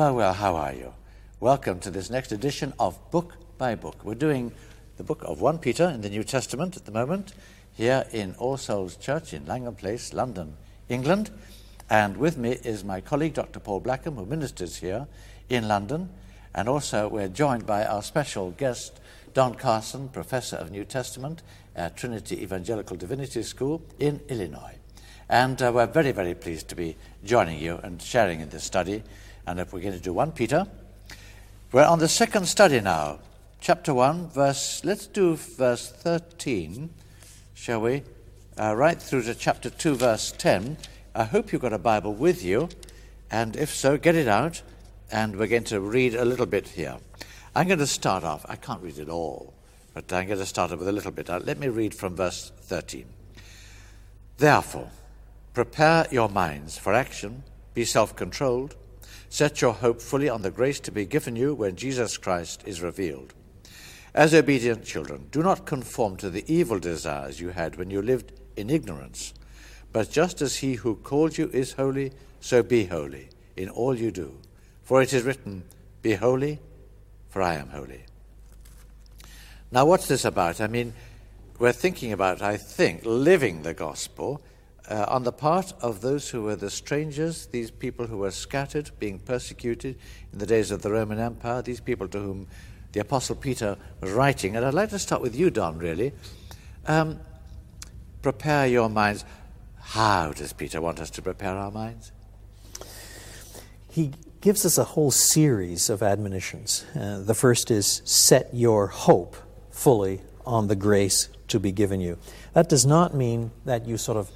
Well, well, how are you? Welcome to this next edition of Book by Book. We're doing the book of 1 Peter in the New Testament at the moment, here in All Souls Church in Langham Place, London, England. And with me is my colleague, Dr. Paul Blackham, who ministers here in London. And also, we're joined by our special guest, Don Carson, Professor of New Testament at Trinity Evangelical Divinity School in Illinois. And uh, we're very, very pleased to be joining you and sharing in this study and if we're going to do 1 Peter, we're on the second study now. Chapter 1, verse, let's do verse 13, shall we? Uh, right through to chapter 2, verse 10. I hope you've got a Bible with you, and if so, get it out, and we're going to read a little bit here. I'm going to start off, I can't read it all, but I'm going to start off with a little bit. Uh, let me read from verse 13. Therefore, prepare your minds for action, be self controlled Set your hope fully on the grace to be given you when Jesus Christ is revealed. As obedient children, do not conform to the evil desires you had when you lived in ignorance, but just as he who called you is holy, so be holy in all you do. For it is written, Be holy, for I am holy. Now, what's this about? I mean, we're thinking about, I think, living the gospel uh, on the part of those who were the strangers, these people who were scattered, being persecuted in the days of the Roman Empire, these people to whom the Apostle Peter was writing. And I'd like to start with you, Don, really. Um, prepare your minds. How does Peter want us to prepare our minds? He gives us a whole series of admonitions. Uh, the first is set your hope fully on the grace to be given you. That does not mean that you sort of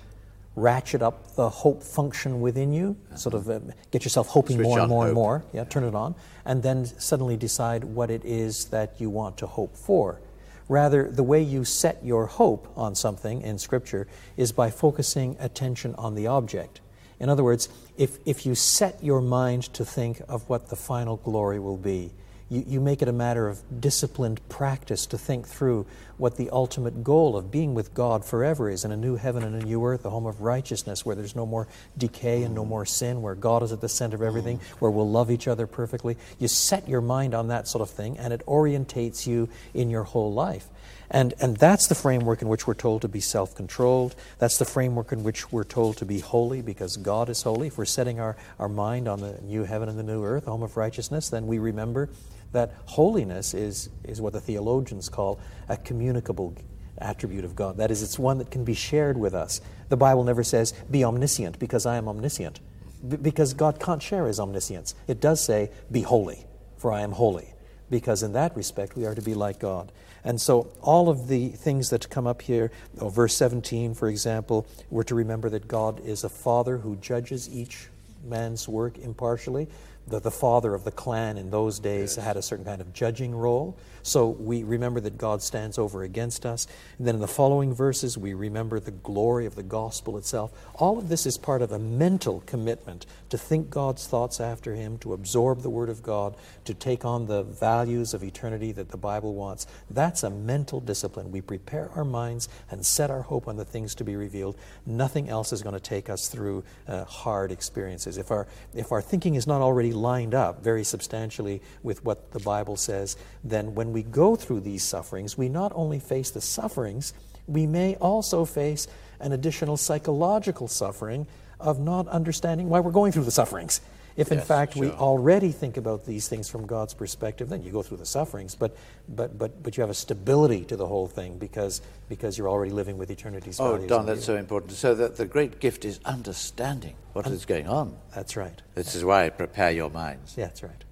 ratchet up the hope function within you, sort of uh, get yourself hoping Switch more and more hope. and more, yeah, turn it on, and then suddenly decide what it is that you want to hope for. Rather, the way you set your hope on something in Scripture is by focusing attention on the object. In other words, if, if you set your mind to think of what the final glory will be, you, you make it a matter of disciplined practice to think through what the ultimate goal of being with God forever is in a new heaven and a new earth, a home of righteousness where there's no more decay and no mm. more sin, where God is at the center of mm. everything, where we'll love each other perfectly. You set your mind on that sort of thing, and it orientates you in your whole life. And, and that's the framework in which we're told to be self controlled. That's the framework in which we're told to be holy because God is holy. If we're setting our, our mind on the new heaven and the new earth, home of righteousness, then we remember that holiness is, is what the theologians call a communicable attribute of God. That is, it's one that can be shared with us. The Bible never says, be omniscient because I am omniscient, B- because God can't share his omniscience. It does say, be holy, for I am holy, because in that respect we are to be like God. And so, all of the things that come up here, oh, verse 17, for example, we're to remember that God is a father who judges each man's work impartially the, the father of the clan in those days yes. had a certain kind of judging role. So we remember that God stands over against us. And then in the following verses, we remember the glory of the gospel itself. All of this is part of a mental commitment to think God's thoughts after Him, to absorb the Word of God, to take on the values of eternity that the Bible wants. That's a mental discipline. We prepare our minds and set our hope on the things to be revealed. Nothing else is going to take us through uh, hard experiences. If our, if our thinking is not already lined up very substantially with what the Bible says, then when we go through these sufferings, we not only face the sufferings, we may also face an additional psychological suffering of not understanding why we're going through the sufferings. If in Yes, fact we already think about these things from God's perspective, then you go through the sufferings, but but but but you have a stability to the whole thing because because you're already living with eternity's Oh, values. Don, that's view. so important. So that the great gift is understanding what is going on. That's right. This is why I prepare your minds. Yeah, that's right.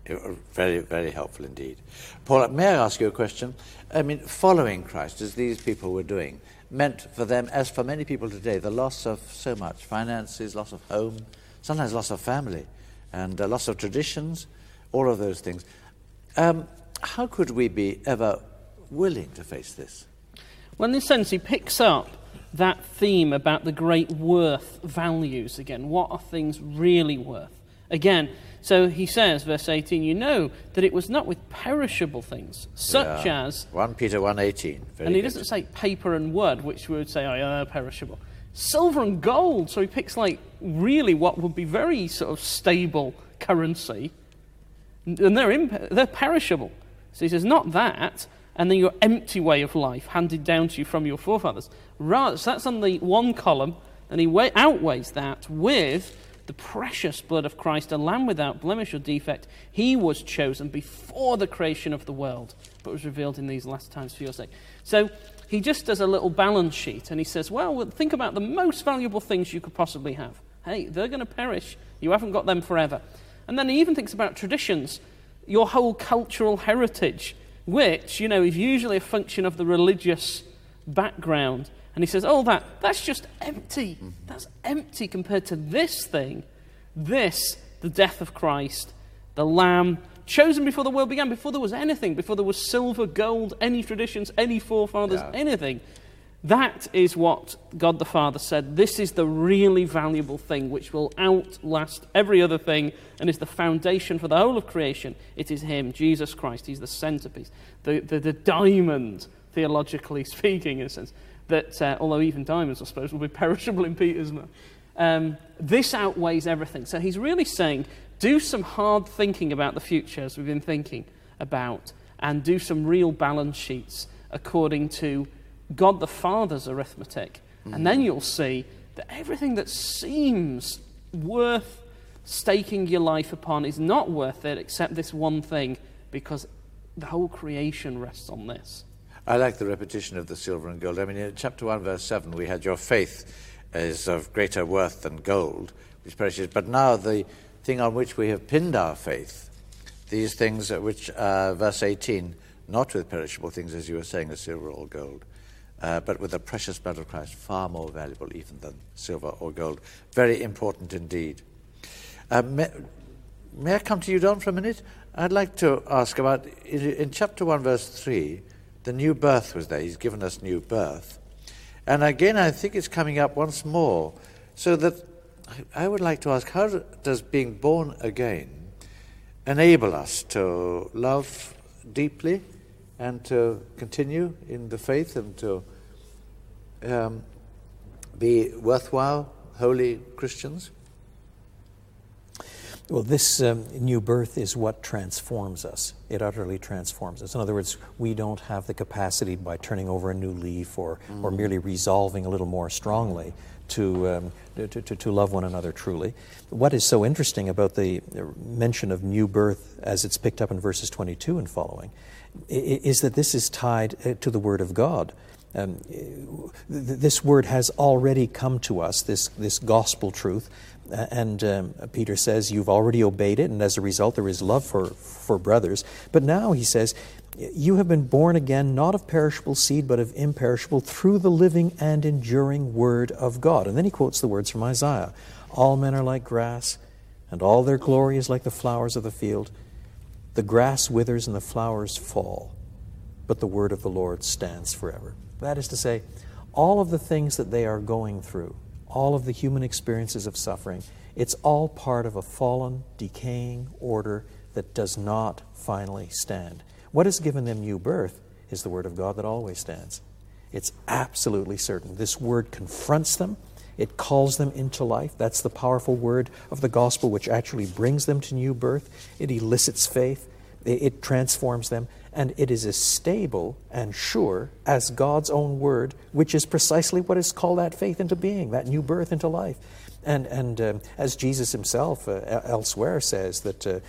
Very, very helpful indeed. Paul, may I ask you a question? I mean, following Christ, as these people were doing, meant for them, as for many people today, the loss of so much finances, loss of home, sometimes loss of family, and uh, loss of traditions, all of those things. Um, how could we be ever willing to face this? Well, in this sense, he picks up that theme about the great worth values again. What are things really worth? Again, so he says, verse 18, you know that it was not with perishable things, such Yeah. as, 1 Peter 1.18. And he good. doesn't say paper and wood, which we would say oh, yeah, perishable. Silver and gold. So he picks like really what would be very sort of stable currency And they're, imp- they're perishable. So he says, not that, and then your empty way of life handed down to you from your forefathers. Rather, so that's on the one column, and he wa- outweighs that with the precious blood of Christ, a lamb without blemish or defect. He was chosen before the creation of the world, but was revealed in these last times for your sake. So he just does a little balance sheet, and he says, well, think about the most valuable things you could possibly have. Hey, they're going to perish. You haven't got them forever. And then he even thinks about traditions, your whole cultural heritage, which, you know, is usually a function of the religious background. And he says, Oh, that, that's just empty. Mm-hmm. That's empty compared to this thing. This, the death of Christ, the Lamb, chosen before the world began, before there was anything, before there was silver, gold, any traditions, any forefathers, Yeah. anything. That is what God the Father said. This is the really valuable thing which will outlast every other thing and is the foundation for the whole of creation. It is Him, Jesus Christ. He's the centerpiece, the, the, the diamond, theologically speaking, in a sense. That, uh, although even diamonds, I suppose, will be perishable in Peter's mouth. Um, this outweighs everything. So he's really saying do some hard thinking about the future, as we've been thinking about, and do some real balance sheets according to God the Father's arithmetic. And then mm. you'll see that everything that seems worth staking your life upon is not worth it except this one thing because the whole creation rests on this. I like the repetition of the silver and gold. I mean, in chapter 1, verse 7, we had your faith is of greater worth than gold, which perishes. But now the thing on which we have pinned our faith, these things which, uh, verse 18, not with perishable things, as you were saying, as silver or gold, uh, but with the precious blood of Christ, far more valuable even than silver or gold. Very important indeed. Uh, may, may I come to you, Don, for a minute? I'd like to ask about, in chapter 1, verse 3, the new birth was there. He's given us new birth. And again, I think it's coming up once more. So that I, would like to ask how does being born again enable us to love deeply and to continue in the faith and to um, be worthwhile, holy Christians? Well, this um, new birth is what transforms us. It utterly transforms us. In other words, we don't have the capacity by turning over a new leaf or, or merely resolving a little more strongly to, um, to, to, to love one another truly. What is so interesting about the mention of new birth as it's picked up in verses 22 and following is that this is tied uh, to the Word of God. Um, this word has already come to us, this, this gospel truth, and um, Peter says, You've already obeyed it, and as a result, there is love for, for brothers. But now he says, You have been born again, not of perishable seed, but of imperishable, through the living and enduring word of God. And then he quotes the words from Isaiah All men are like grass, and all their glory is like the flowers of the field. The grass withers and the flowers fall, but the word of the Lord stands forever. That is to say, all of the things that they are going through, all of the human experiences of suffering, it's all part of a fallen, decaying order that does not finally stand. What has given them new birth is the Word of God that always stands. It's absolutely certain. This Word confronts them. It calls them into life. That's the powerful word of the gospel, which actually brings them to new birth. It elicits faith, it, transforms them, and it is as stable and sure as God's own word, which is precisely what has called that faith into being, that new birth into life. And, and um, as Jesus himself uh, elsewhere says, that uh,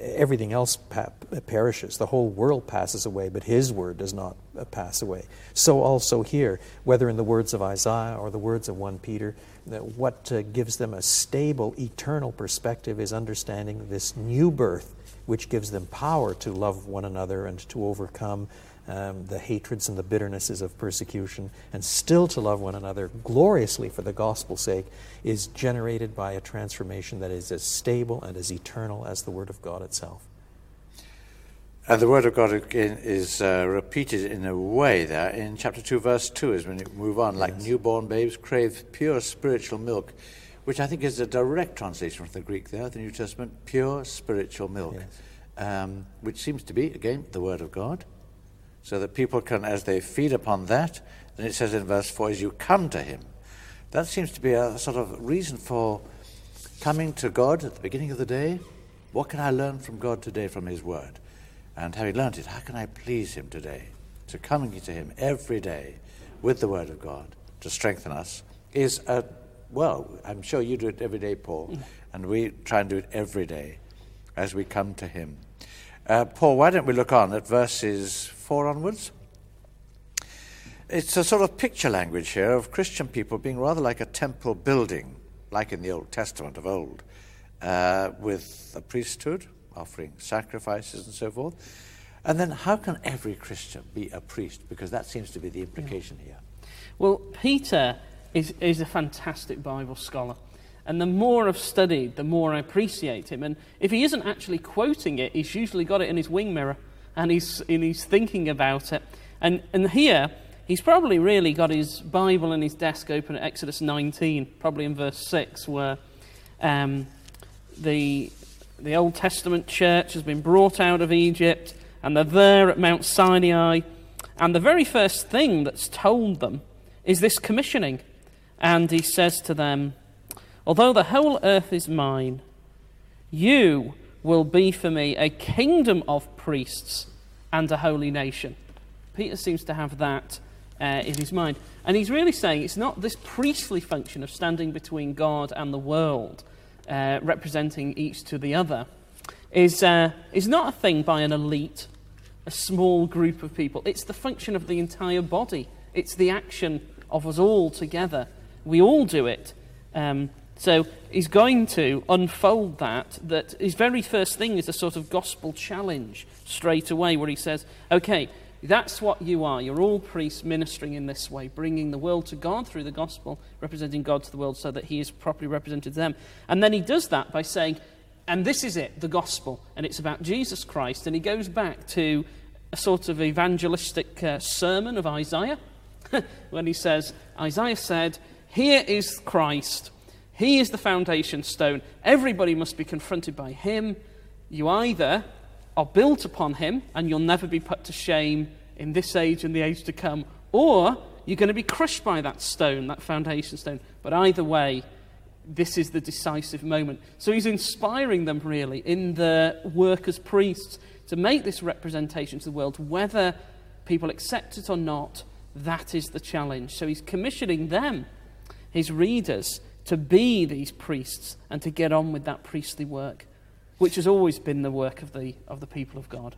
everything else pa- perishes, the whole world passes away, but his word does not uh, pass away. So also here, whether in the words of Isaiah or the words of 1 Peter, what uh, gives them a stable, eternal perspective is understanding this new birth, which gives them power to love one another and to overcome um, the hatreds and the bitternesses of persecution, and still to love one another gloriously for the gospel's sake, is generated by a transformation that is as stable and as eternal as the Word of God itself. And the word of God again is uh, repeated in a way there. In chapter 2, verse 2, is when you move on, like newborn babes crave pure spiritual milk, which I think is a direct translation from the Greek there, the New Testament, pure spiritual milk, um, which seems to be, again, the word of God. So that people can, as they feed upon that, then it says in verse 4, as you come to him. That seems to be a sort of reason for coming to God at the beginning of the day, What can I learn from God today from His Word? And having learned it, how can I please Him today? So coming to Him every day with the Word of God to strengthen us is a, well, I'm sure you do it every day, Paul, and we try and do it every day as we come to Him. Uh, Paul, why don't we look on at verses 4 onwards? It's a sort of picture language here of Christian people being rather like a temple building, like in the Old Testament of old, uh, with a priesthood offering sacrifices and so forth. And then, how can every Christian be a priest? Because that seems to be the implication here. Well, Peter is, is a fantastic Bible scholar. And the more I've studied, the more I appreciate him. And if he isn't actually quoting it, he's usually got it in his wing mirror and he's, and he's thinking about it. And, and here, he's probably really got his Bible and his desk open at Exodus 19, probably in verse 6, where um, the, the Old Testament church has been brought out of Egypt and they're there at Mount Sinai. And the very first thing that's told them is this commissioning. And he says to them, Although the whole earth is mine, you will be for me a kingdom of priests and a holy nation. Peter seems to have that uh, in his mind. And he's really saying it's not this priestly function of standing between God and the world, uh, representing each to the other, is, uh, is not a thing by an elite, a small group of people. It's the function of the entire body, it's the action of us all together. We all do it. Um, so he's going to unfold that, that his very first thing is a sort of gospel challenge straight away, where he says, okay, that's what you are. You're all priests ministering in this way, bringing the world to God through the gospel, representing God to the world so that he is properly represented to them. And then he does that by saying, and this is it, the gospel, and it's about Jesus Christ. And he goes back to a sort of evangelistic uh, sermon of Isaiah when he says, Isaiah said, Here is Christ he is the foundation stone. Everybody must be confronted by him. You either are built upon him and you'll never be put to shame in this age and the age to come, or you're going to be crushed by that stone, that foundation stone. But either way, this is the decisive moment. So he's inspiring them really in the work as priests to make this representation to the world, whether people accept it or not. That is the challenge. So he's commissioning them, his readers, to be these priests and to get on with that priestly work, which has always been the work of the, of the people of God.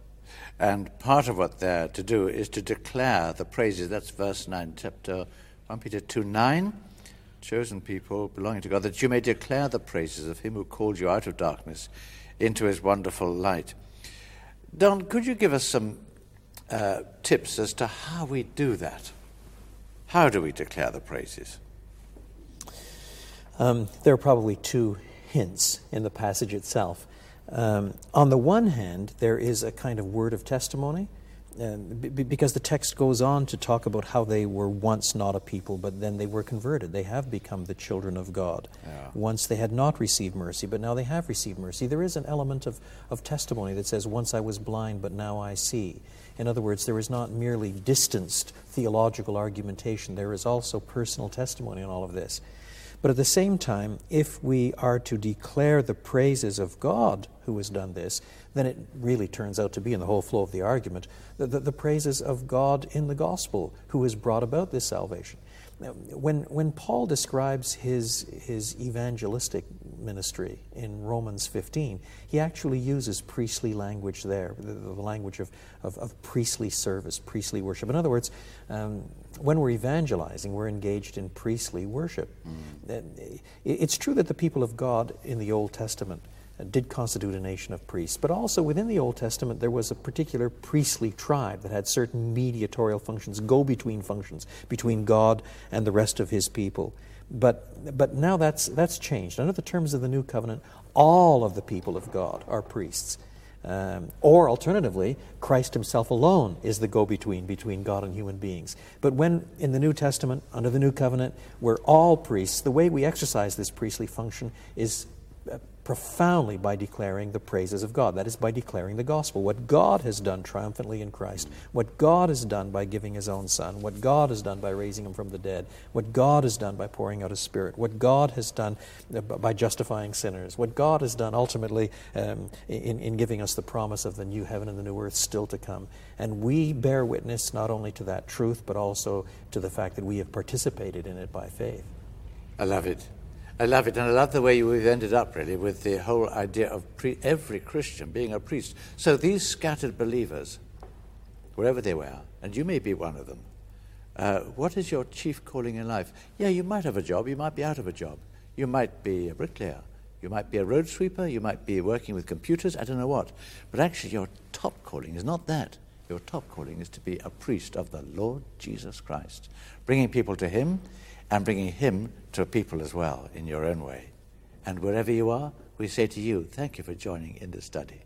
And part of what they're to do is to declare the praises. That's verse 9, chapter 1 Peter 2 9. Chosen people belonging to God, that you may declare the praises of him who called you out of darkness into his wonderful light. Don, could you give us some uh, tips as to how we do that? How do we declare the praises? Um, there are probably two hints in the passage itself. Um, on the one hand, there is a kind of word of testimony, um, b- because the text goes on to talk about how they were once not a people, but then they were converted. They have become the children of God. Yeah. Once they had not received mercy, but now they have received mercy. There is an element of, of testimony that says, Once I was blind, but now I see. In other words, there is not merely distanced theological argumentation, there is also personal testimony in all of this. But at the same time, if we are to declare the praises of God who has done this, then it really turns out to be, in the whole flow of the argument, the, the, the praises of God in the gospel who has brought about this salvation. When, when Paul describes his, his evangelistic ministry in Romans 15, he actually uses priestly language there, the, the language of, of, of, priestly service, priestly worship. In other words, um, when we're evangelizing, we're engaged in priestly worship. Mm. It's true that the people of God in the Old Testament did constitute a nation of priests. But also within the Old Testament, there was a particular priestly tribe that had certain mediatorial functions, go between functions between God and the rest of his people. But, but now that's, that's changed. Under the terms of the new covenant, all of the people of God are priests. Um, or alternatively, Christ himself alone is the go between between God and human beings. But when in the New Testament, under the new covenant, we're all priests, the way we exercise this priestly function is profoundly by declaring the praises of God. That is, by declaring the gospel. What God has done triumphantly in Christ, what God has done by giving his own Son, what God has done by raising him from the dead, what God has done by pouring out his Spirit, what God has done uh, by justifying sinners, what God has done ultimately um, in, in giving us the promise of the new heaven and the new earth still to come. And we bear witness not only to that truth, but also to the fact that we have participated in it by faith. I love it. I love it, and I love the way you've ended up really with the whole idea of pre- every Christian being a priest. So these scattered believers, wherever they were, and you may be one of them, uh, what is your chief calling in life? Yeah, you might have a job, you might be out of a job, you might be a bricklayer, you might be a road sweeper, you might be working with computers, I don't know what. But actually, your top calling is not that. Your top calling is to be a priest of the Lord Jesus Christ, bringing people to Him and bringing Him to a people as well in your own way. And wherever you are, we say to you, thank you for joining in this study.